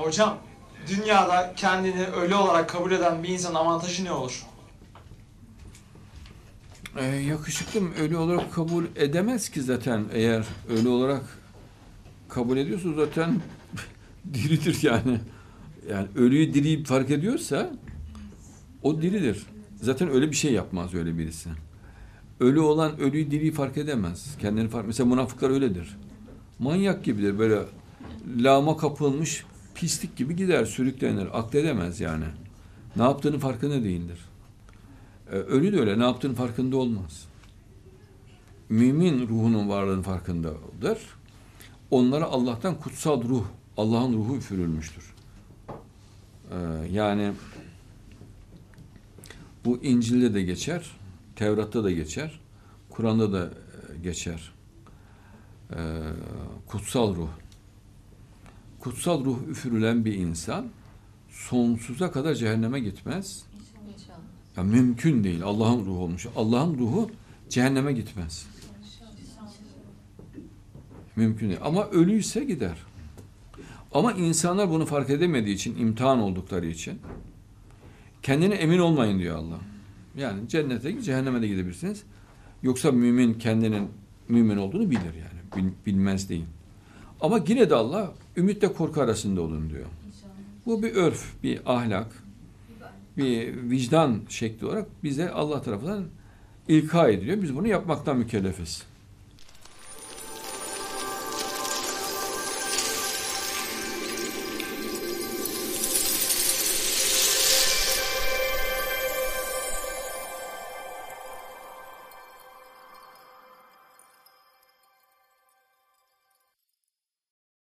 Hocam, dünyada kendini ölü olarak kabul eden bir insanın avantajı ne olur? Ee, yakışıklım ölü olarak kabul edemez ki zaten eğer ölü olarak kabul ediyorsa zaten diridir yani. Yani ölüyü diriyi fark ediyorsa o diridir. Zaten öyle bir şey yapmaz öyle birisi. Ölü olan ölüyü diriyi fark edemez. Kendini fark mesela münafıklar öyledir. Manyak gibidir böyle lağma kapılmış pislik gibi gider sürüklenir. Akledemez yani. Ne yaptığını farkında değildir. Ee, Ölü de öyle ne yaptığının farkında olmaz. Mümin ruhunun varlığının farkındadır. Onlara Allah'tan kutsal ruh, Allah'ın ruhu üfürülmüştür. Ee, yani bu İncil'de de geçer, Tevrat'ta da geçer, Kur'an'da da e, geçer. Ee, kutsal ruh. Kutsal ruh üfürülen bir insan sonsuza kadar cehenneme gitmez. Ya mümkün değil. Allah'ın ruhu olmuş. Allah'ın ruhu cehenneme gitmez. Mümkün değil. Ama ölüyse gider. Ama insanlar bunu fark edemediği için, imtihan oldukları için kendine emin olmayın diyor Allah. Yani cennete, cehenneme de gidebilirsiniz. Yoksa mümin kendinin mümin olduğunu bilir yani. Bil- bilmez değil. Ama yine de Allah ümitle korku arasında olun diyor. Bu bir örf, bir ahlak, bir vicdan şekli olarak bize Allah tarafından ilka ediliyor. Biz bunu yapmaktan mükellefiz.